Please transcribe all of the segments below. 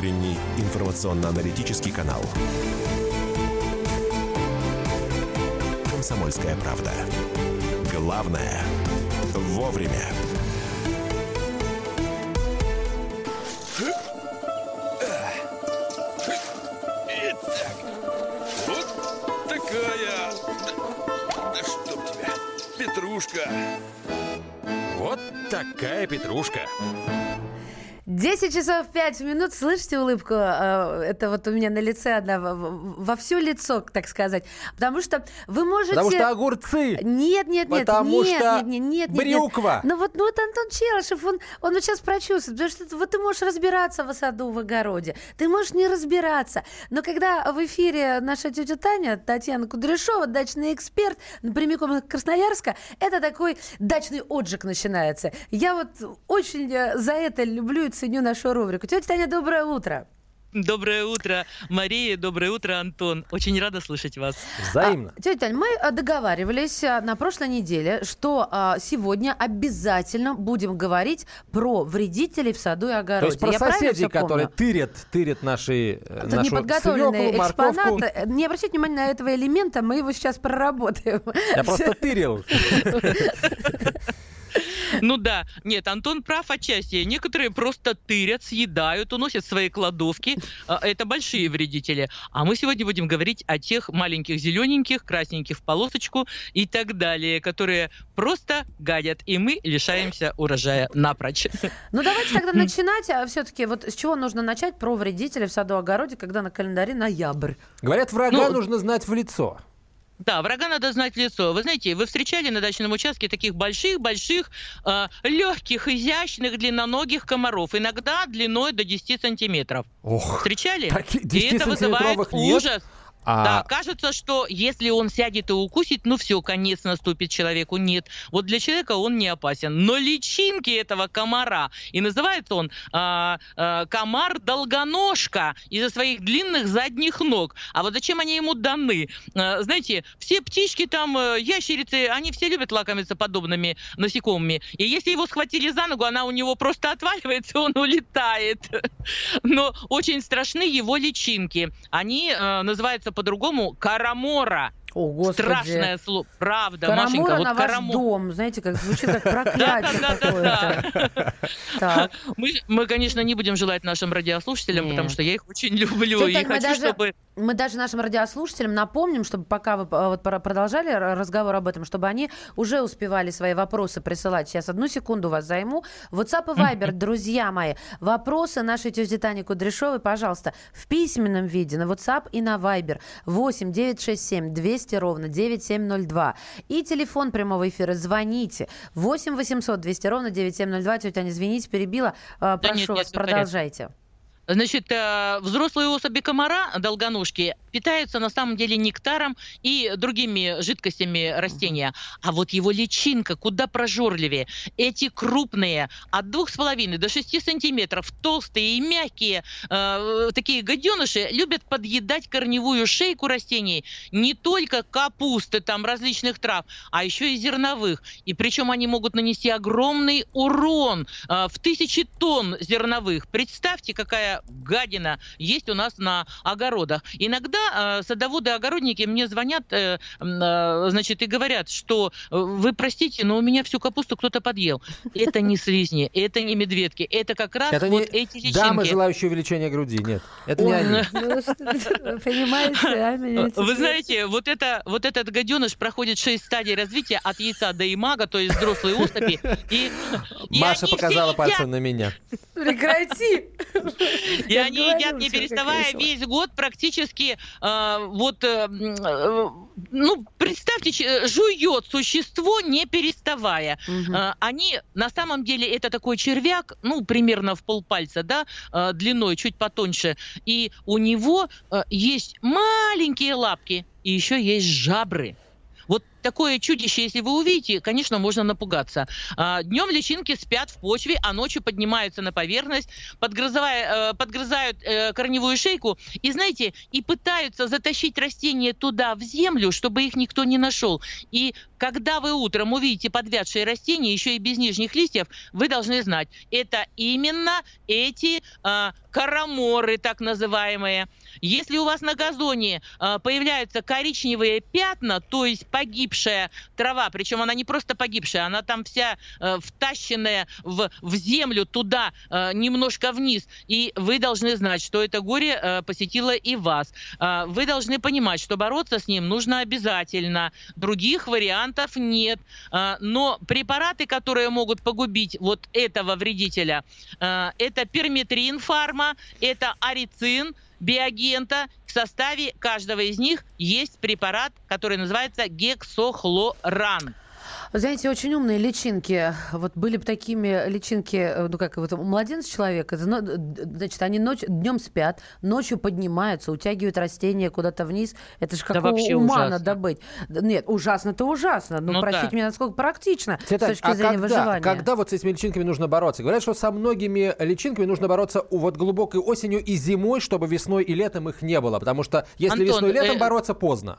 Утренний информационно-аналитический канал. «Комсомольская правда». Главное – вовремя. Итак, вот такая... Да, да чтоб тебя, петрушка. Вот такая петрушка. 10 часов 5 минут. Слышите улыбку? Э, Это вот у меня на лице одна, во- все лицо, так сказать. Потому что вы можете... Потому что огурцы. Нет, нет, нет, Потому нет, что нет, нет, нет, нет, брюква. нет. Ну вот, ну вот Антон Челышев, он, он вот сейчас прочувствует, потому что вот ты можешь разбираться в саду, в огороде, ты можешь не разбираться, но когда в эфире наша тетя Таня, Татьяна Кудряшова, дачный эксперт, прямиком из Красноярска, это такой дачный отжиг начинается. Я вот очень э, за это люблю и ценю нашу рубрику. Тетя Таня, доброе утро. Доброе утро, Мария. Доброе утро, Антон. Очень рада слышать вас. Взаимно. А, тетя Тань, мы а, договаривались а, на прошлой неделе, что а, сегодня обязательно будем говорить про вредителей в саду и огороде. То есть про Я соседей, которые помню? тырят, тырят наши, э, Это нашу неподготовленный свеклу, морковку. экспонат. Э, Не обращайте внимания на этого элемента, мы его сейчас проработаем. Я просто тырил. Ну да, нет, Антон прав отчасти. Некоторые просто тырят, съедают, уносят свои кладовки. А, Это большие вредители. А мы сегодня будем говорить о тех маленьких зелененьких, красненьких в полосочку и так далее, которые просто гадят, и мы лишаемся урожая напрочь. Ну давайте тогда начинать. Все-таки вот с чего нужно начать про вредителей в саду и огороде, когда на календаре ноябрь? Говорят, врага Ну, нужно знать в лицо. Да, врага надо знать лицо. Вы знаете, вы встречали на дачном участке таких больших-больших, легких, изящных, длинноногих комаров, иногда длиной до 10 сантиметров. Ох, Встречали? таки- И это 10 вызывает нет? ужас. А Да, кажется, что если он сядет и укусит, ну все, конец наступит человеку. Нет, вот для человека он не опасен. Но личинки этого комара, и называется он а, а, комар-долгоножка из-за своих длинных задних ног. А вот зачем они ему даны? А, знаете, все птички там, э, ящерицы, они все любят лакомиться подобными насекомыми. И если его схватили за ногу, она у него просто отваливается, он улетает. Но очень страшны его личинки. Они э, называются по-другому карамора. О, господи. Страшное слово. Правда, Машенька, Карамора вот на ваш карамо- дом. Знаете, как звучит как проклятие какое-то. Так. Мы, мы, конечно, не будем желать нашим радиослушателям, потому что я их очень люблю. И хочу, даже- чтобы... Мы даже нашим радиослушателям напомним, чтобы пока вы э, вот продолжали разговор об этом, чтобы они уже успевали свои вопросы присылать. Сейчас одну секунду вас займу. WhatsApp и Viber, друзья мои, вопросы нашей тети Тани Кудряшовой, пожалуйста, в письменном виде на WhatsApp и на Viber 8 967 200 ровно 9702. И телефон прямого эфира звоните 8 800 200 ровно 9702. Тетя Таня, извините, перебила. Э, Прошу нет, нет, вас, всё в порядке. Значит, э, взрослые особи комара, долгоножки, питаются на самом деле нектаром и другими жидкостями растения. А вот его личинка куда прожорливее. Эти крупные, от 2,5 до 6 сантиметров, толстые и мягкие, э, такие гаденыши, любят подъедать корневую шейку растений. Не только капусты, там, различных трав, а еще и зерновых. И причем они могут нанести огромный урон э, в тысячи тонн зерновых. Представьте, какая гадина есть у нас на огородах. Иногда э, садоводы-огородники мне звонят, э, э, значит, и говорят, что э, вы простите, но у меня всю капусту кто-то подъел. Это не слизни, это не медведки, это как раз Это вот не эти личинки. дамы, желающие увеличения груди. Нет, это не они. Понимаете, а, меня Вы знаете, вот, это, вот этот гаденыш проходит шесть стадий развития от яйца до имага, то есть взрослые особи. И, Маша показала пальцем на меня. Прекрати! И Я они едят не переставая весь год практически э, вот, э, э, ну, представьте, ч- жует существо не переставая. Э, Они, на самом деле, это такой червяк, ну, примерно в полпальца, да, э, длиной, чуть потоньше. И у него э, есть маленькие лапки, и еще есть жабры. Вот такое чудище, если вы увидите, конечно, можно напугаться. А, днем личинки спят в почве, а ночью поднимаются на поверхность, подгрызая, э, подгрызают э, корневую шейку и, знаете, и пытаются затащить растения туда, в землю, чтобы их никто не нашел. И когда вы утром увидите подвядшие растения, еще и без нижних листьев, вы должны знать, это именно эти э, караморы, так называемые. Если у вас на газоне э, появляются коричневые пятна, то есть погибшая трава, причем она не просто погибшая, она там вся э, втащенная в, в землю туда, э, немножко вниз, и вы должны знать, что это горе э, посетило и вас. Э, вы должны понимать, что бороться с ним нужно обязательно. Других вариантов нет. Э, но препараты, которые могут погубить вот этого вредителя, э, это перметрин фарма, это арицин, биогента. В составе каждого из них есть препарат, который называется гексохлоран. Знаете, очень умные личинки. Вот были бы такими личинки, э, ну как вот младенец человека, значит, они ночь, днем спят, ночью поднимаются, утягивают растения куда-то вниз. Это же какого да ума ужасно. надо быть? Нет, ужасно-то ужасно. Ну, ну простите да. меня, насколько практично Цвета, с точки а зрения когда, выживания. Когда вот с этими личинками нужно бороться? Говорят, что со многими личинками нужно бороться вот глубокой осенью и зимой, чтобы весной и летом их не было. Потому что если Антон, весной и летом э... бороться, поздно.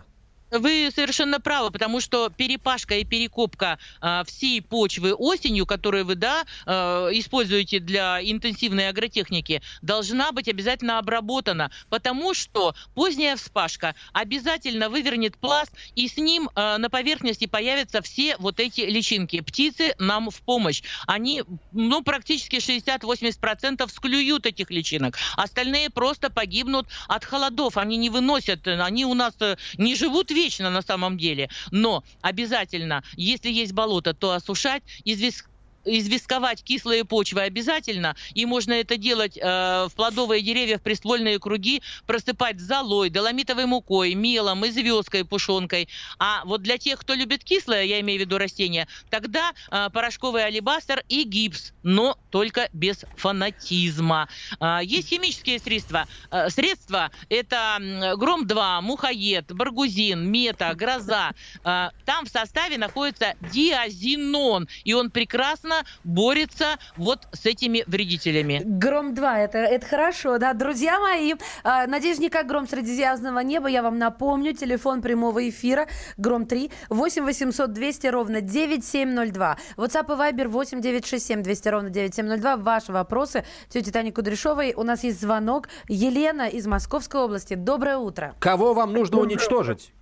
Вы совершенно правы, потому что перепашка и перекопка э, всей почвы осенью, которую вы да, э, используете для интенсивной агротехники, должна быть обязательно обработана, потому что поздняя вспашка обязательно вывернет пласт, и с ним э, на поверхности появятся все вот эти личинки. Птицы нам в помощь. Они ну, практически 60-80% склюют этих личинок. Остальные просто погибнут от холодов. Они не выносят, они у нас не живут вечно на самом деле. Но обязательно, если есть болото, то осушать, известь известковать кислые почвы обязательно, и можно это делать э, в плодовые деревья, в приствольные круги, просыпать золой, доломитовой мукой, мелом, известкой, пушонкой. А вот для тех, кто любит кислое, я имею в виду растения, тогда э, порошковый алибастер и гипс, но только без фанатизма. Э, есть химические средства. Э, средства это гром-2, мухоед, баргузин, мета, гроза. Э, там в составе находится диазинон, и он прекрасно активно борется вот с этими вредителями. Гром-2, это, это хорошо, да. Друзья мои, э, надеюсь, не как гром среди звездного неба, я вам напомню, телефон прямого эфира, гром-3, 8 800 200 ровно 9702. WhatsApp и Viber 8 967 200 ровно 9702. Ваши вопросы тете Тане Кудряшовой. У нас есть звонок. Елена из Московской области. Доброе утро. Кого вам нужно уничтожить?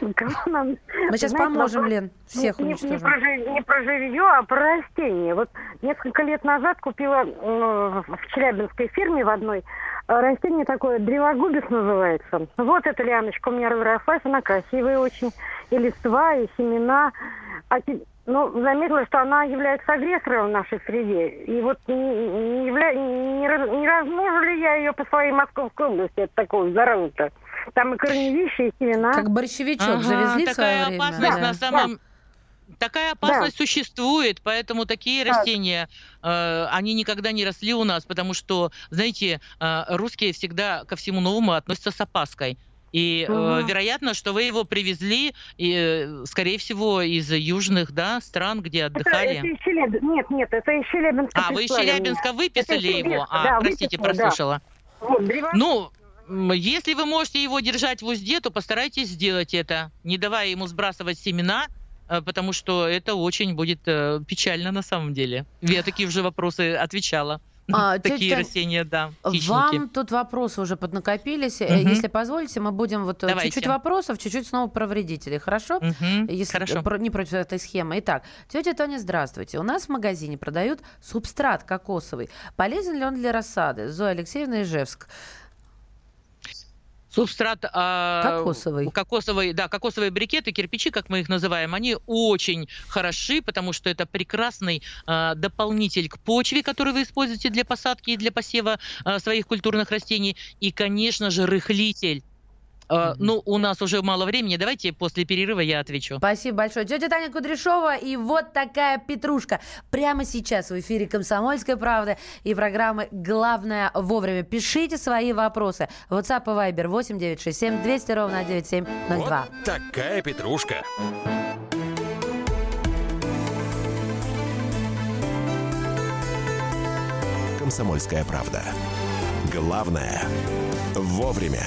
Мы сейчас Знаете, поможем, вопрос, Лен, всех не, уничтожим. Не про, не про жилье, а про растения. Вот несколько лет назад купила э, в Челябинской фирме в одной э, растение такое, древогубис называется. Вот эта лианочка у меня разрослась, она красивая очень. И листва, и семена. А, ну, заметила, что она является агрессором в нашей среде. И вот не, не, явля... не, не размножу ли я ее по своей Московской области от такого заразы-то? Там и корневища, и семена. Как борщевичок ага, завезли такая в свое опасность время. на самом... Да. Такая опасность да. существует, поэтому такие да. растения, э, они никогда не росли у нас, потому что, знаете, э, русские всегда ко всему новому относятся с опаской. И угу. э, вероятно, что вы его привезли, и, э, скорее всего, из южных да, стран, где отдыхали. Это, это из Челяб... Нет, нет, это из Челябинска. А, вы из Челябинска выписали его? А, да, простите, выписала, прослушала. Да. Вот, ну, если вы можете его держать в узде, то постарайтесь сделать это, не давая ему сбрасывать семена, э, потому что это очень будет э, печально на самом деле. Я такие уже вопросы отвечала. А, Такие тетя, растения, да, хищники. Вам тут вопросы уже поднакопились. Угу. Если позволите, мы будем вот чуть-чуть вопросов, чуть-чуть снова про вредителей, хорошо? Угу. Если хорошо. Про, не против этой схемы. Итак, тетя Тоня, здравствуйте. У нас в магазине продают субстрат кокосовый. Полезен ли он для рассады? Зоя Алексеевна Ижевск. Субстрат а, кокосовый. кокосовый, да, кокосовые брикеты, кирпичи, как мы их называем, они очень хороши, потому что это прекрасный а, дополнитель к почве, который вы используете для посадки и для посева а, своих культурных растений, и, конечно же, рыхлитель Э, ну, у нас уже мало времени. Давайте после перерыва я отвечу. Спасибо большое. Тетя Таня Кудряшова и вот такая петрушка. Прямо сейчас в эфире Комсомольской правды и программы «Главное вовремя». Пишите свои вопросы. WhatsApp и Viber 8967 200 ровно 9702. Вот такая петрушка. «Комсомольская правда». Главное – вовремя.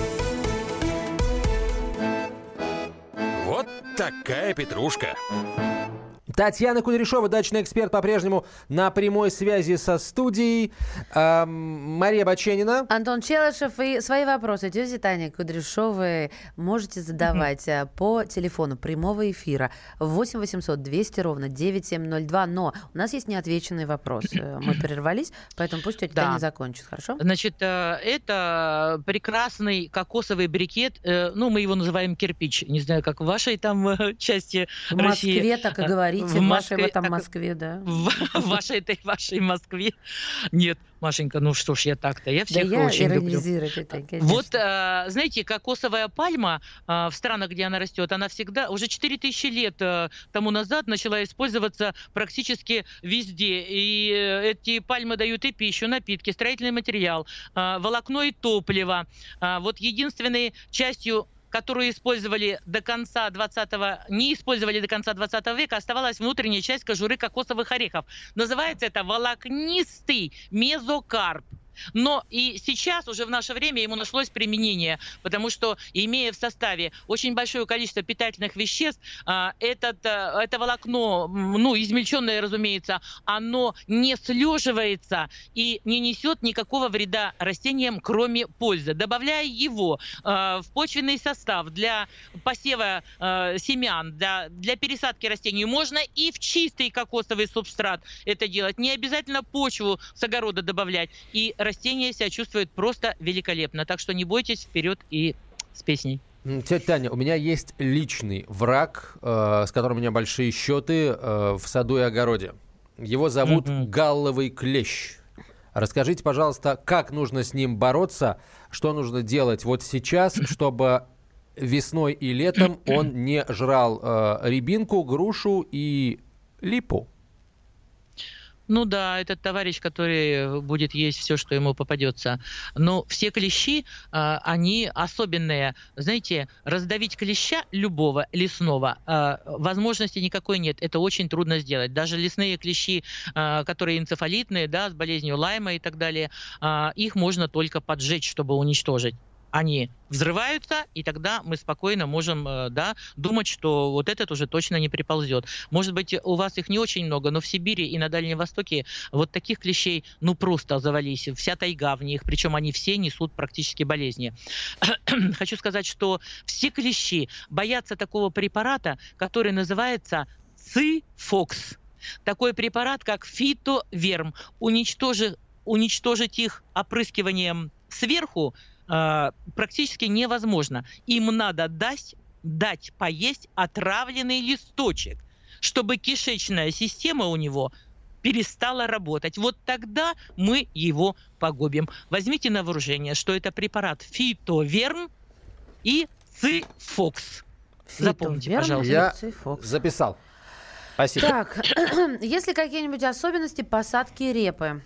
Такая петрушка. Татьяна Кудряшова, дачный эксперт, по-прежнему на прямой связи со студией. Эм, Мария Баченина. Антон Челышев. И свои вопросы тети Таня Кудряшовой можете задавать mm-hmm. по телефону прямого эфира 8 800 200 ровно 9702. Но у нас есть неотвеченный вопрос. Мы прервались, поэтому пусть тетя да. Таня закончит, хорошо? Значит, э, это прекрасный кокосовый брикет. Э, ну, мы его называем кирпич. Не знаю, как в вашей там части в России. В Москве так и говорит говорите, в, Москве, вашей в этом Москве, да. В, в вашей этой вашей Москве. Нет, Машенька, ну что ж я так-то, я всех да я очень люблю. Это, вот, а, знаете, кокосовая пальма а, в странах, где она растет, она всегда, уже 4000 лет а, тому назад начала использоваться практически везде. И э, эти пальмы дают и пищу, напитки, строительный материал, волокно и топливо. Вот единственной частью которую использовали до конца 20 не использовали до конца 20 века, оставалась внутренняя часть кожуры кокосовых орехов. Называется это волокнистый мезокарп. Но и сейчас, уже в наше время, ему нашлось применение, потому что, имея в составе очень большое количество питательных веществ, а, этот, э, это волокно, ну, измельченное, разумеется, оно не слеживается и не несет никакого вреда растениям, кроме пользы. Добавляя его э, в почвенный состав для посева э, семян, для, для пересадки растений, можно и в чистый кокосовый субстрат это делать. Не обязательно почву с огорода добавлять. И растения себя чувствуют просто великолепно. Так что не бойтесь, вперед и с песней. Тетя Таня, у меня есть личный враг, э, с которым у меня большие счеты э, в саду и огороде. Его зовут mm-hmm. галловый клещ. Расскажите, пожалуйста, как нужно с ним бороться, что нужно делать вот сейчас, чтобы весной и летом он не жрал э, рябинку, грушу и липу? Ну да, этот товарищ, который будет есть все, что ему попадется. Но все клещи, а, они особенные. Знаете, раздавить клеща любого лесного а, возможности никакой нет. Это очень трудно сделать. Даже лесные клещи, а, которые энцефалитные, да, с болезнью Лайма и так далее, их можно только поджечь, чтобы уничтожить они взрываются, и тогда мы спокойно можем э, да, думать, что вот этот уже точно не приползет. Может быть, у вас их не очень много, но в Сибири и на Дальнем Востоке вот таких клещей ну просто завались. Вся тайга в них, причем они все несут практически болезни. Хочу сказать, что все клещи боятся такого препарата, который называется Цифокс. Такой препарат, как фитоверм. Уничтожить, уничтожить их опрыскиванием сверху э, практически невозможно. Им надо дать, дать поесть отравленный листочек, чтобы кишечная система у него перестала работать. Вот тогда мы его погубим. Возьмите на вооружение, что это препарат фитоверм и цифокс. Запомните, пожалуйста. Я записал. Спасибо. Так, есть ли какие-нибудь особенности посадки репы?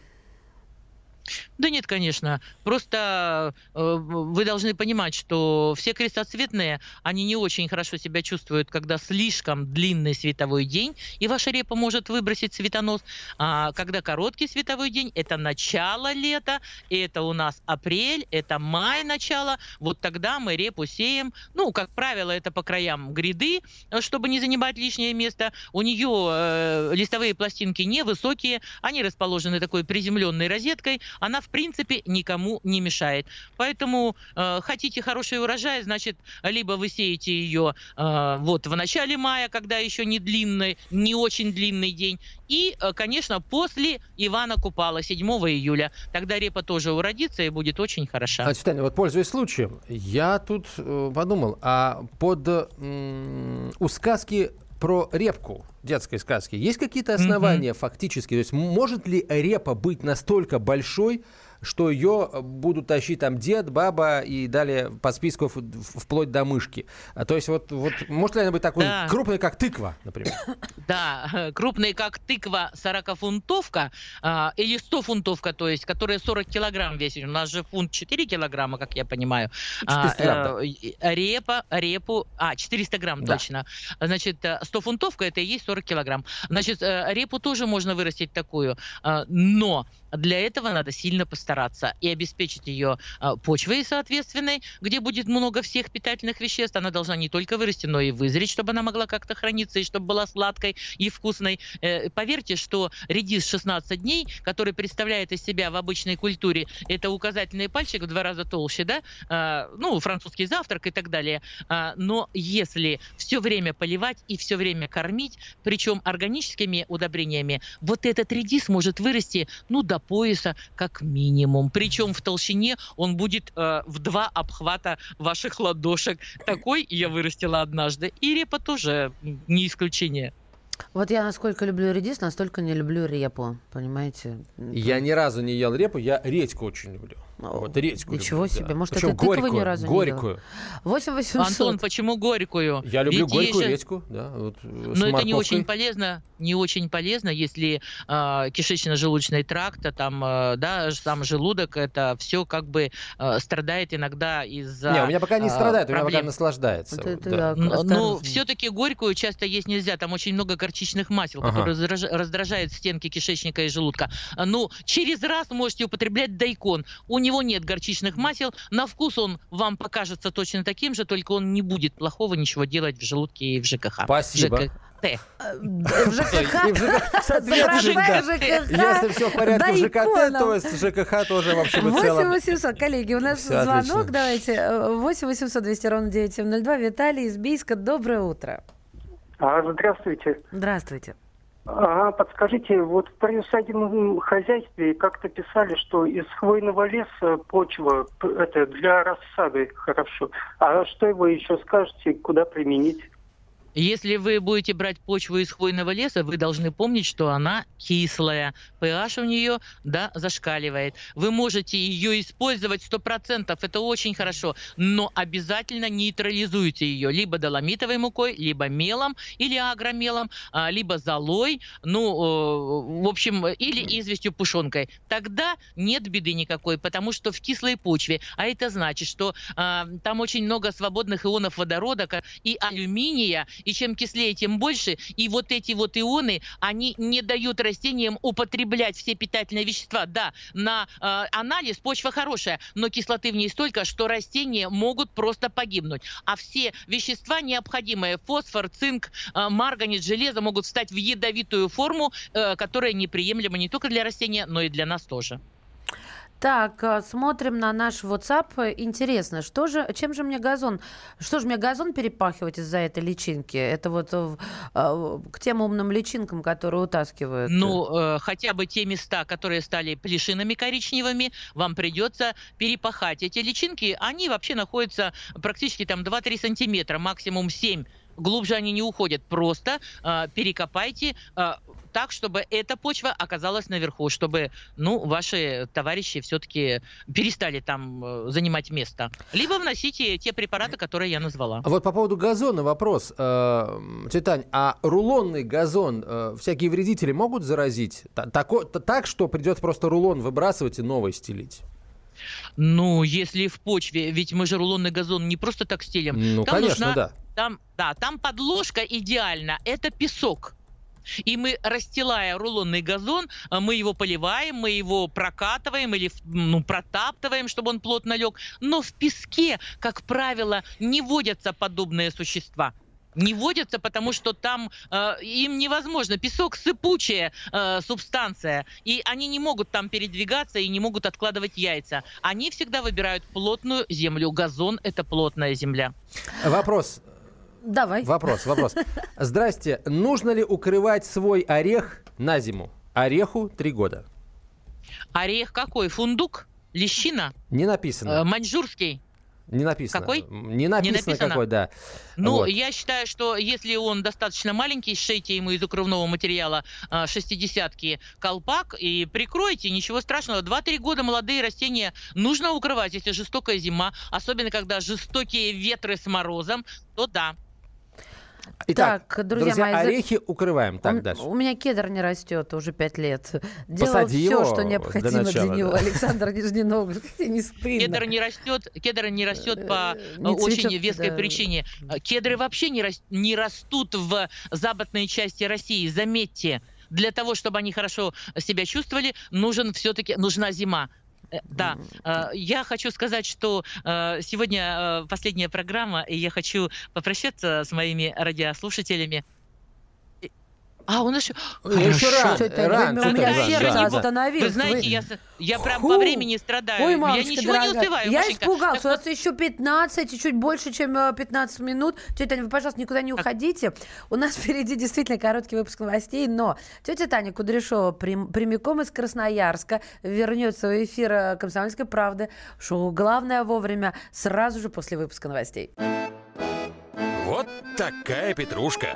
Да нет, конечно. Просто э, вы должны понимать, что все крестоцветные, они не очень хорошо себя чувствуют, когда слишком длинный световой день, и ваша репа может выбросить светонос. А когда короткий световой день, это начало лета, это у нас апрель, это май начало. Вот тогда мы репу сеем. Ну, как правило, это по краям гряды, чтобы не занимать лишнее место. У нее э, листовые пластинки невысокие, они расположены такой приземленной розеткой она в принципе никому не мешает. Поэтому э, хотите хороший урожай, значит, либо вы сеете ее э, вот в начале мая, когда еще не длинный, не очень длинный день, и, э, конечно, после Ивана Купала, 7 июля. Тогда репа тоже уродится и будет очень хороша. А, Таня, вот пользуясь случаем, я тут э, подумал, а под м- у сказки про репку детской сказки. Есть какие-то основания фактически? То есть может ли репа быть настолько большой, что ее будут тащить там дед, баба и далее по списку вплоть до мышки? А, То есть вот, вот может ли она быть такой Да. крупной, как тыква, например? Да, крупные, как тыква 40-фунтовка а, или 100-фунтовка, то есть, которая 40 килограмм весит. У нас же фунт 4 килограмма, как я понимаю. 400 грамм, э, и- репа, репу, а, 400 грамм, Да. точно. Значит, э, 100-фунтовка это и есть 40 килограмм. Значит, э, репу тоже можно вырастить такую, а, но для этого надо сильно постараться и обеспечить ее а, почвой соответственной, где будет много всех питательных веществ. Она должна не только вырасти, но и вызреть, чтобы она могла как-то храниться и чтобы была сладкой и вкусной. Э, Поверьте, что редис 16 дней, который представляет из себя в обычной культуре, это указательный пальчик в два раза толще, да, А, ну, французский завтрак и так далее. А, Но если все время поливать и все время кормить, причем органическими удобрениями, вот этот редис может вырасти, ну, до пояса как минимум. Причем в толщине он будет э, в два обхвата ваших ладошек. Такой я вырастила однажды. И репа тоже не исключение. Вот я насколько люблю редис, настолько не люблю репу, понимаете? Я ни разу не ел репу, я редьку очень люблю. О, Вот редьку Ничего люблю, себе. да. Может, Причем это тыкву ни горькую, разу не ела? горькую. 8 800. Антон, почему горькую? Я люблю Ведь горькую же- редьку, да. Вот, э, Но это не очень полезно, не очень полезно, если э, кишечно-желудочный тракт, а там, э, да, сам желудок, это все как бы э, страдает иногда из-за Не, у меня пока не э, страдает, у меня пока наслаждается. Вот это да. да. Но все-таки горькую часто есть нельзя. Там очень много горчичных масел, Ага. которые раздражают стенки кишечника и желудка. А, Ну, через раз можете употреблять дайкон. У него нет горчичных масел. На вкус он вам покажется точно таким же, только он не будет плохого ничего делать в желудке и в ЖКХ. Спасибо. ЖКТ. В ЖКХ. И в ЖКХ, соответственно, Сопровождая да. ЖКХ Если все в порядке в ЖКТ, то с ЖКХ тоже, в общем и 8 целом. 800, коллеги, у нас звонок, отлично. давайте. Э, 8 800 200 ровно 9702. Виталий из Бийска, доброе утро. А, здравствуйте. Здравствуйте. А, подскажите, вот в приусадебном хозяйстве как-то писали, что из хвойного леса почва это для рассады хорошо. А что вы еще скажете, куда применить? Если вы будете брать почву из хвойного леса, вы должны помнить, что она кислая. pH у нее, да, зашкаливает. Вы можете ее использовать 100%, это очень хорошо, но обязательно нейтрализуйте ее либо доломитовой мукой, либо мелом или агромелом, а, либо золой, ну, в общем, или известью пушонкой. Тогда нет беды никакой, потому что в кислой почве, а это значит, что а, там очень много свободных ионов водорода и алюминия, и чем кислее, тем больше. И вот эти вот ионы, они не дают растениям употреблять все питательные вещества. Да, на э, анализ почва хорошая, но кислоты в ней столько, что растения могут просто погибнуть. А все вещества необходимые, фосфор, цинк, э, марганец, железо, могут встать в ядовитую форму, э, которая неприемлема не только для растения, но и для нас тоже. Так, э, смотрим на наш WhatsApp. Интересно, что же, чем же мне газон, что же мне газон перепахивать из-за этой личинки? Это вот э, к тем умным личинкам, которые утаскивают. Ну, э, хотя бы те места, которые стали плешинами коричневыми, вам придется перепахать. Эти личинки, они вообще находятся практически там 2-3 сантиметра, максимум 7. Глубже они не уходят. Просто э, перекопайте э, так, чтобы эта почва оказалась наверху, чтобы, ну, ваши товарищи все-таки перестали там э, занимать место. Либо вносите те препараты, которые я назвала. А Вот по поводу газона вопрос. Э, Тетя Тань, а рулонный газон э, всякие вредители могут заразить? Так, что придется просто рулон выбрасывать и новый стелить? Ну, если в почве, ведь мы же рулонный газон не просто так стелим. Ну, Там конечно, нужна- да. Там, да, там подложка идеально. Это песок. И мы, расстилая рулонный газон, а, мы его поливаем, мы его прокатываем или ну, протаптываем, чтобы он плотно лег. Но в песке, как правило, не водятся подобные существа. Не водятся, потому что там э, им невозможно. Песок сыпучая э, субстанция, и они не могут там передвигаться и не могут откладывать яйца. Они всегда выбирают плотную землю. Газон это плотная земля. Вопрос, Давай. вопрос, вопрос. Здрасте, нужно ли укрывать свой орех на зиму? Ореху три года. Орех какой? Фундук? Лещина? Не Э, написано. маньчжурский? Не написано. Какой? Не написано, написано? какой, да. Ну, Вот. я считаю, что если он достаточно маленький, сшейте ему из укрывного материала а, шестидесятки колпак и прикройте, ничего страшного. Два-три года молодые растения нужно укрывать, если жестокая зима, особенно когда жестокие ветры с морозом, то да. Итак, Так, друзья мои, за- орехи укрываем. Так, у, дальше. у меня кедр не растет уже пять лет. Делал Посади все, его что для необходимо для, начала, него. да. Александр Нижненогов, не стыдно. Кедр не растет, кедр не растет по Э, э, не очень цветет, веской да. причине. Э, Кедры вообще не, рас- не растут в западной части России, заметьте. Для того, чтобы они хорошо себя чувствовали, нужен все-таки нужна зима. Э, Да, Э, я хочу сказать, что э, сегодня последняя программа, и я хочу попрощаться с моими радиослушателями. А, у нас еще... Еще рано, рано, вы- у меня сердце остановилось. Вы знаете, я, я прям Фу. по времени страдаю. Ой, я мамочка ничего не дорогая. успеваю. Я Машенька. испугалась. Так У вот, нас еще 15, и чуть больше, чем э, 15 минут. Тетя Таня, вы, пожалуйста, никуда не уходите. У нас впереди действительно короткий выпуск новостей, но тетя Таня Кудряшова прям- прямиком из Красноярска вернется в эфир э, «Комсомольской правды». Шоу «Главное вовремя» сразу же после выпуска новостей. Вот такая петрушка.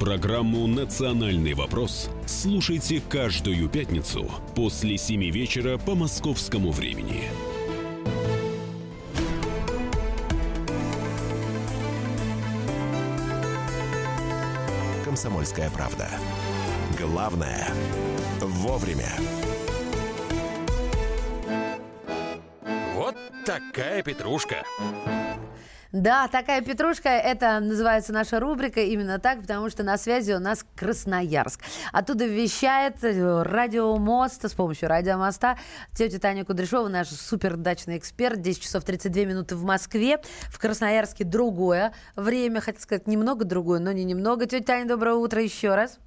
Программу «Национальный вопрос» слушайте каждую пятницу после 7 вечера по московскому времени. «Комсомольская правда». Главное – вовремя. Вот такая петрушка. Да, такая петрушка, это называется наша рубрика именно так, потому что на связи у нас Красноярск. Оттуда вещает э, радиомост с помощью радиомоста тетя Таня Кудряшова, наш супердачный эксперт. 10 часов 32 минуты в Москве. В Красноярске другое время, хотел сказать, немного другое, но не немного. Тетя Таня, доброе утро еще раз.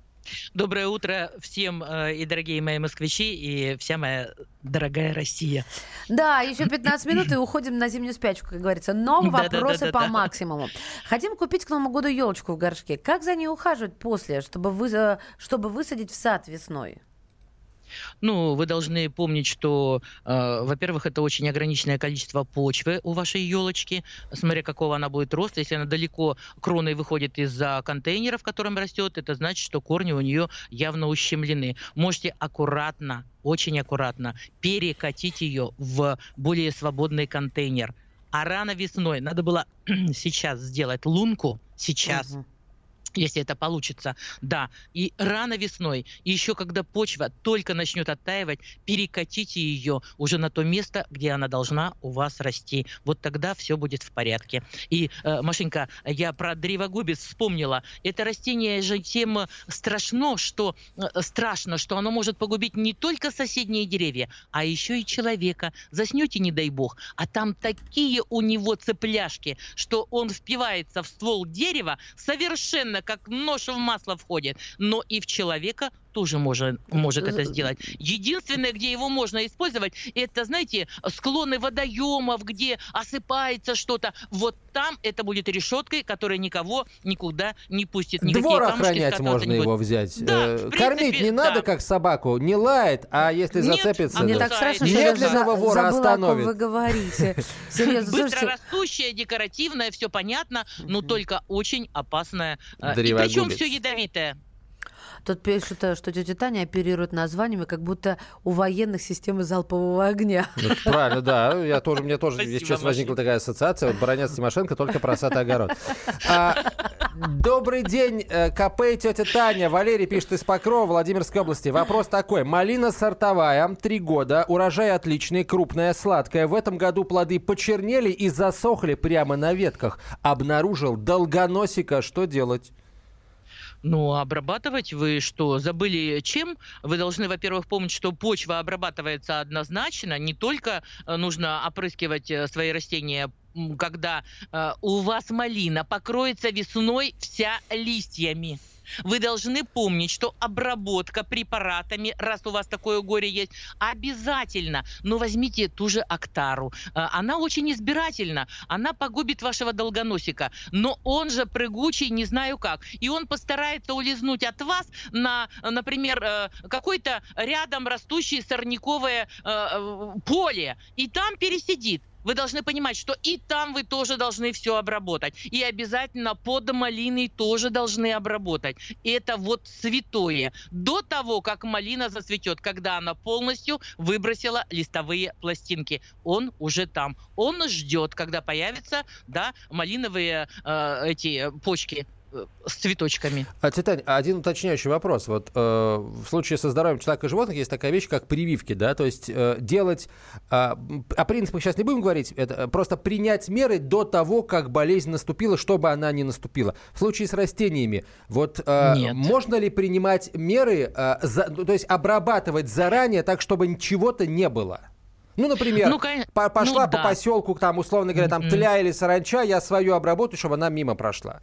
Доброе утро всем э, и дорогие мои москвичи, и вся моя дорогая Россия. Да, еще 15 минут и уходим на зимнюю спячку, как говорится. Но вопросы по максимуму. Хотим купить к Новому году елочку в горшке. Как за ней ухаживать после, чтобы, вы, чтобы высадить в сад весной? Ну, вы должны помнить, что, э, во-первых, это очень ограниченное количество почвы у вашей елочки, смотря какого она будет роста. Если она далеко кроной выходит из-за контейнера, в котором растет, это значит, что корни у нее явно ущемлены. Можете аккуратно, очень аккуратно перекатить ее в более свободный контейнер. А рано весной надо было сейчас сделать лунку, сейчас, Мгм. Если это получится, да. И рано весной, и еще когда почва только начнет оттаивать, перекатите ее уже на то место, где она должна у вас расти. Вот тогда все будет в порядке. И, э, Машенька, я про древогубец вспомнила. Это растение же тем э, страшно, что э, страшно, что оно может погубить не только соседние деревья, а еще и человека. Заснете, не дай бог, а там такие у него цепляшки, что он впивается в ствол дерева совершенно как нож в масло входит. Но и в человека тоже может, может это сделать. Единственное, где его можно использовать, это, знаете, склоны водоемов, где осыпается что-то. Вот там это будет решеткой, которая никого никуда не пустит. Никакие Двор камушки охранять можно его взять. Да, Э, принципе, Кормить не надо, да. как собаку. Не лает, а если Нет, зацепится... а Мне так страшно, что медленного за- вора забыла, остановит. вы говорите. Серьезно, слушайте, Быстрорастущее, декоративное, все понятно, но только очень опасное. э, И причем все ядовитое. Тут пишут, э, что тетя Таня оперирует названиями, как будто у военных системы залпового огня. Ну, правильно, да. Я тоже, у меня тоже Спасибо, сейчас возникла Машенька. такая ассоциация. Вот Баранец Тимошенко только про сад огород. А, добрый день, э, КП и тетя Таня. Валерий пишет из Покрова, Владимирской области. Вопрос такой. Малина сортовая, три года, урожай отличный, крупная, сладкая. В этом году плоды почернели и засохли прямо на ветках. Обнаружил долгоносика. Что делать? Ну, обрабатывать вы что, забыли чем? Вы должны, во-первых, помнить, что почва обрабатывается однозначно. Не только э, нужно опрыскивать э, свои растения когда э, у вас малина покроется весной вся листьями. Вы должны помнить, что обработка препаратами, раз у вас такое горе есть, обязательно. Но возьмите ту же Актару. А, она очень избирательна. Она погубит вашего долгоносика. Но он же прыгучий, не знаю как. И он постарается улизнуть от вас на, например, э, какой-то рядом растущее сорняковое э, э, поле. И там пересидит. Вы должны понимать, что и там вы тоже должны все обработать. И обязательно под малиной тоже должны обработать. Это вот святое. До того, как малина зацветет, когда она полностью выбросила листовые пластинки. Он уже там. Он ждет, когда появятся да, малиновые э, эти почки с цветочками. А, Титань, один уточняющий вопрос. Вот э, в случае со здоровьем человека и животных есть такая вещь, как прививки, да, то есть э, делать, э, о принципах сейчас не будем говорить, это э, просто принять меры до того, как болезнь наступила, чтобы она не наступила. В случае с растениями, вот э, можно ли принимать меры, э, за, то есть обрабатывать заранее так, чтобы чего-то не было? Ну, например, ну, по пошла ну, по да. поселку, там, условно говоря, там тля или саранча, я свою обработаю, чтобы она мимо прошла.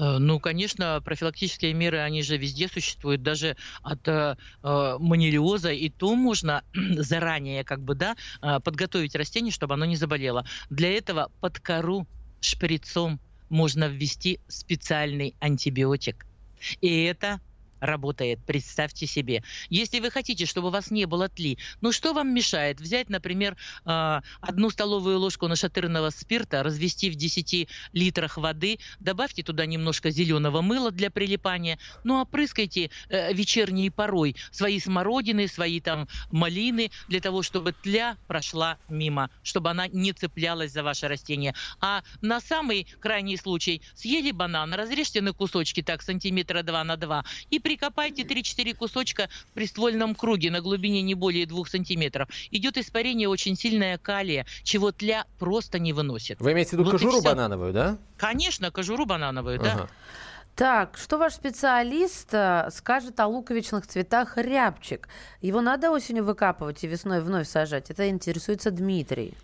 Э, ну, конечно, профилактические меры, они же везде существуют, даже от э, э манилиоза, и то можно заранее как бы, да, э, подготовить растение, чтобы оно не заболело. Для этого под кору шприцом можно ввести специальный антибиотик. И это работает, представьте себе. Если вы хотите, чтобы у вас не было тли, ну что вам мешает взять, например, а, одну столовую ложку нашатырного спирта, развести в 10 литрах воды, добавьте туда немножко зеленого мыла для прилипания, ну опрыскайте э, вечерней порой свои смородины, свои там малины, для того, чтобы тля прошла мимо, чтобы она не цеплялась за ваше растение. А на самый крайний случай съели банан, разрежьте на кусочки так сантиметра 2 на 2 и прикопайте 3-4 кусочка в приствольном круге на глубине не более 2 сантиметров. Идет испарение очень сильное калия, чего тля просто не выносит. Вы имеете в виду вот кожуру банановую, да? Конечно, кожуру банановую, ага. да. Так, что ваш специалист э, скажет о луковичных цветах рябчик? Его надо осенью выкапывать и весной вновь сажать? Это интересуется Дмитрий.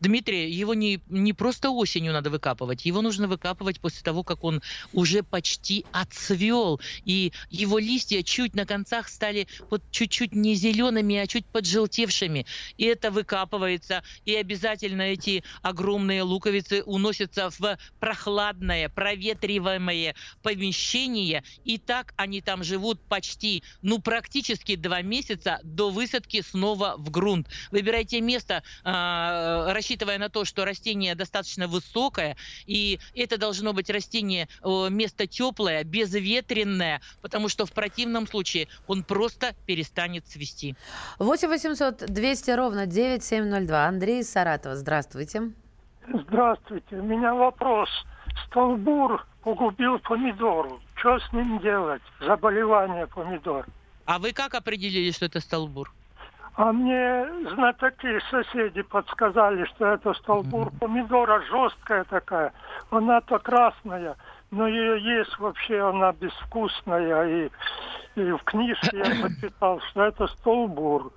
Дмитрий, его не, не просто осенью надо выкапывать, его нужно выкапывать после того, как он уже почти отцвел, и его листья чуть на концах стали вот чуть-чуть не зелеными, а чуть поджелтевшими. И это выкапывается, и обязательно эти огромные луковицы уносятся в прохладное, проветриваемое помещение, и так они там живут почти, ну, практически два месяца до высадки снова в грунт. Выбирайте место, э, рассчитывая на то, что растение достаточно высокое, и это должно быть растение э, место теплое, безветренное, потому что в противном случае он просто перестанет цвести. 8 800 200 ровно 9702. Андрей из Саратова. Здравствуйте. Здравствуйте. У меня вопрос. Столбур погубил помидору. Что с ним делать? Заболевание помидор. А вы как определили, что это столбур? А мне знатоки, соседи подсказали, что это столбур помидора жесткая такая. Она-то красная, но ее есть вообще, она безвкусная. И, и в книжке я почитал, что это столбур.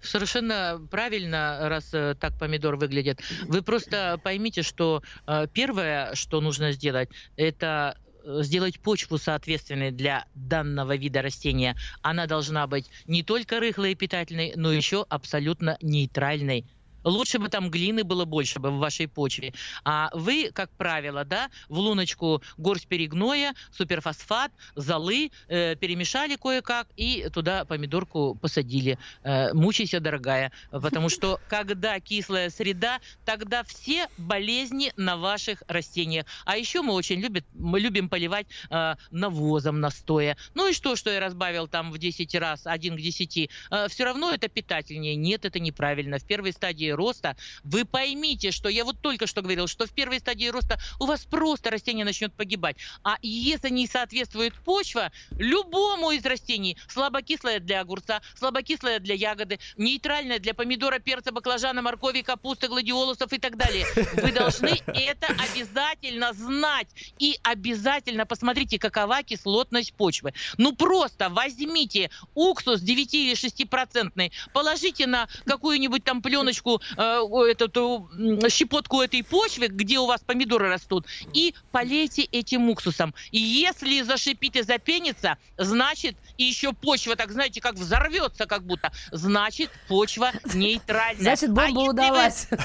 Совершенно правильно, раз э, так помидор выглядит. Вы просто поймите, что э, первое, что нужно сделать, это сделать почву соответственной для данного вида растения, она должна быть не только рыхлой и питательной, но еще абсолютно нейтральной Лучше бы там глины было больше бы в вашей почве. А вы, как правило, да, в луночку горсть перегноя, суперфосфат, золы э, перемешали кое-как и туда помидорку посадили. Э, мучайся, дорогая, потому что когда кислая среда, тогда все болезни на ваших растениях. А еще мы очень любим, мы любим поливать э, навозом настоя. Ну и что, что я разбавил там в 10 раз, один к 10, э, все равно это питательнее. Нет, это неправильно. В первой стадии роста, вы поймите, что я вот только что говорил, что в первой стадии роста у вас просто растение начнет погибать. А если не соответствует почва, любому из растений, слабокислая для огурца, слабокислая для ягоды, нейтральная для помидора, перца, баклажана, моркови, капусты, гладиолусов и так далее. Вы должны это обязательно знать. И обязательно посмотрите, какова кислотность почвы. Ну просто возьмите уксус 9 или 6 процентный, положите на какую-нибудь там пленочку, эту, щепотку этой почвы, где у вас помидоры растут, и полейте этим уксусом. И если зашипит и запенится, значит, и еще почва, так знаете, как взорвется как будто, значит, почва нейтральная. Значит, бомба а удалась.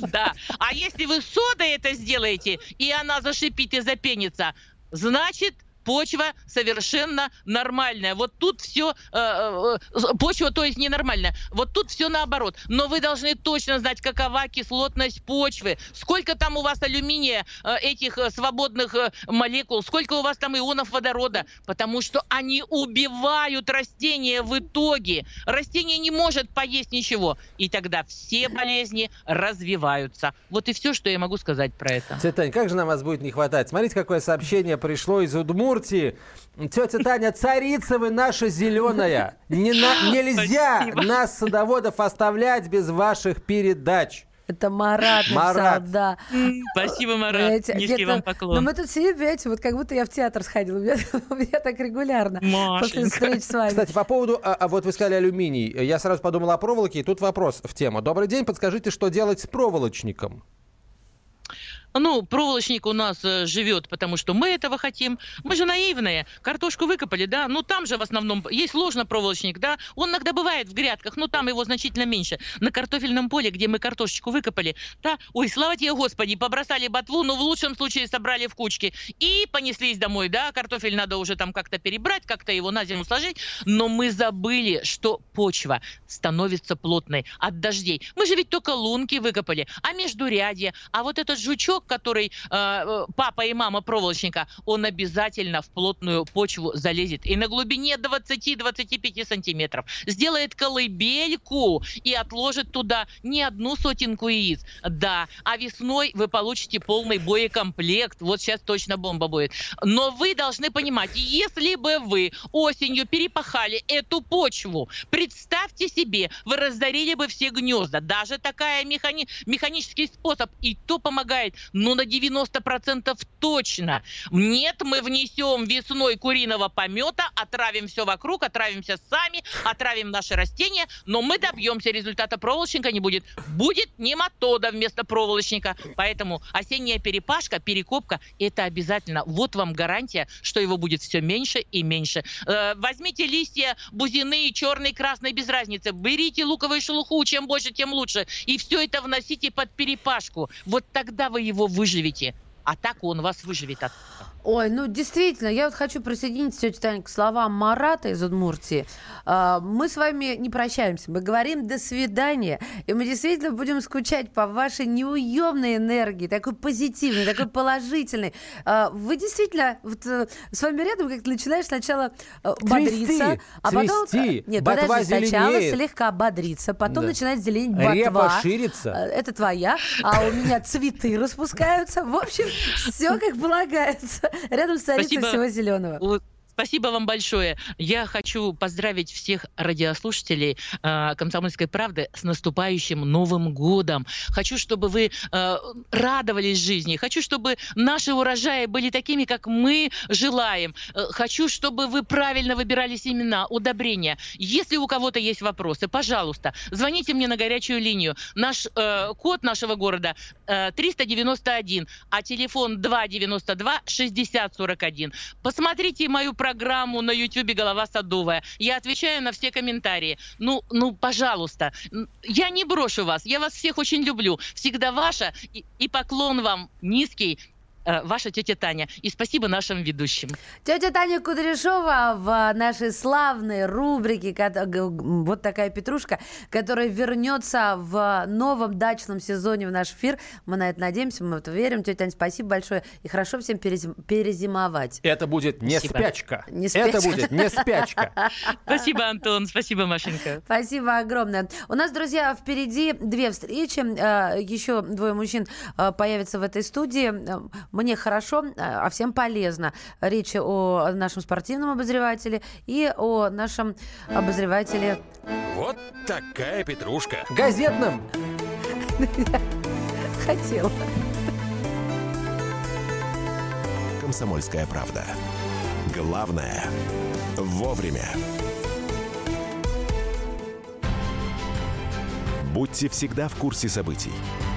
Да. А если вы содой это сделаете, и она зашипит и запенится, значит, почва совершенно нормальная. Вот тут все, э, э, почва, то есть ненормальная. Вот тут все наоборот. Но вы должны точно знать, какова кислотность почвы, сколько там у вас алюминия, э, этих э, свободных э, молекул, сколько у вас там ионов водорода, потому что они убивают растения в итоге. Растение не может поесть ничего, и тогда все болезни развиваются. Вот и все, что я могу сказать про это. Тетя как же нам вас будет не хватать? Смотрите, какое сообщение пришло из Удмуртии. Удмуртии. Тетя Таня, царица вы наша зеленая. Не на, нельзя Спасибо. нас, садоводов, оставлять без ваших передач. Это Марат написал, Марат. да. Спасибо, Марат. Понимаете, Низкий вам поклон. Но мы тут сидим, понимаете, вот как будто я в театр сходила. У меня, у меня так регулярно. Машенька. После встреч с вами. Кстати, по поводу, а, а вот вы сказали алюминий. Я сразу подумал о проволоке, и тут вопрос в тему. Добрый день, подскажите, что делать с проволочником? Ну, проволочник у нас э, живет, потому что мы этого хотим. Мы же наивные. Картошку выкопали, да, ну там же в основном есть ложно-проволочник, да. Он иногда бывает в грядках, но там его значительно меньше. На картофельном поле, где мы картошечку выкопали, да, ой, слава тебе, Господи, побросали ботву, но в лучшем случае собрали в кучки и понеслись домой, да. Картофель надо уже там как-то перебрать, как-то его на зиму сложить, но мы забыли, что почва становится плотной от дождей. Мы же ведь только лунки выкопали, а междурядье, а вот этот жучок кусок, который э, э, папа и мама проволочника, он обязательно в плотную почву залезет. И на глубине 20-25 сантиметров сделает колыбельку и отложит туда не одну сотенку яиц. Да, а весной вы получите полный боекомплект. Вот сейчас точно бомба будет. Но вы должны понимать, если бы вы осенью перепахали эту почву, представьте себе, вы разорили бы все гнезда. Даже такая механи... механический способ и то помогает ну на 90% точно. Нет, мы внесем весной куриного помета, отравим все вокруг, отравимся сами, отравим наши растения, но мы добьемся результата. Проволочника не будет. Будет нематода вместо проволочника. Поэтому осенняя перепашка, перекопка – это обязательно. Вот вам гарантия, что его будет все меньше и меньше. Э, возьмите листья бузины, черный, красный, без разницы. Берите луковую шелуху, чем больше, тем лучше. И все это вносите под перепашку. Вот тогда вы его его выживете, а так он вас выживет от Ой, ну действительно, я вот хочу присоединиться, тетя Таня, к словам Марата из Удмуртии. А, мы с вами не прощаемся, мы говорим «до свидания», и мы действительно будем скучать по вашей неуемной энергии, такой позитивной, такой положительной. А, вы действительно, вот, э, с вами рядом как-то начинаешь сначала э, бодриться, а потом... Цвести, Нет, подожди, сначала слегка бодриться, потом да. начинает зеленеть ботва. Репа ширится. Э, это твоя, а у меня цветы распускаются. В общем, все как полагается. Рядом с царицей всего зеленого. Спасибо вам большое. Я хочу поздравить всех радиослушателей э, «Комсомольской правды» с наступающим Новым годом. Хочу, чтобы вы э, радовались жизни. Хочу, чтобы наши урожаи были такими, как мы желаем. Э, хочу, чтобы вы правильно выбирали семена, удобрения. Если у кого-то есть вопросы, пожалуйста, звоните мне на горячую линию. Наш э, код нашего города э, 391, а телефон 292 6041. Посмотрите мою программу на YouTube «Голова садовая». Я отвечаю на все комментарии. Ну, ну, пожалуйста, я не брошу вас. Я вас всех очень люблю. Всегда ваша. И, и поклон вам низкий ваша тетя Таня. И спасибо нашим ведущим. Тетя Таня Кудряшова в нашей славной рубрике «Вот такая петрушка», которая вернется в новом дачном сезоне в наш эфир. Мы на это надеемся, мы в это верим. Тетя Таня, спасибо большое. И хорошо всем перезимовать. Это будет не спасибо. спячка. Не спячка. Это будет не спячка. Спасибо, Антон. Спасибо, Машенька. Спасибо огромное. У нас, друзья, впереди две встречи. Э, Еще двое мужчин э, появятся в этой студии. Э, мне хорошо, а всем полезно. Речь о нашем спортивном обозревателе и о нашем обозревателе. Вот такая петрушка. Газетным. Хотела. Комсомольская правда. Главное – вовремя. Будьте всегда в курсе событий.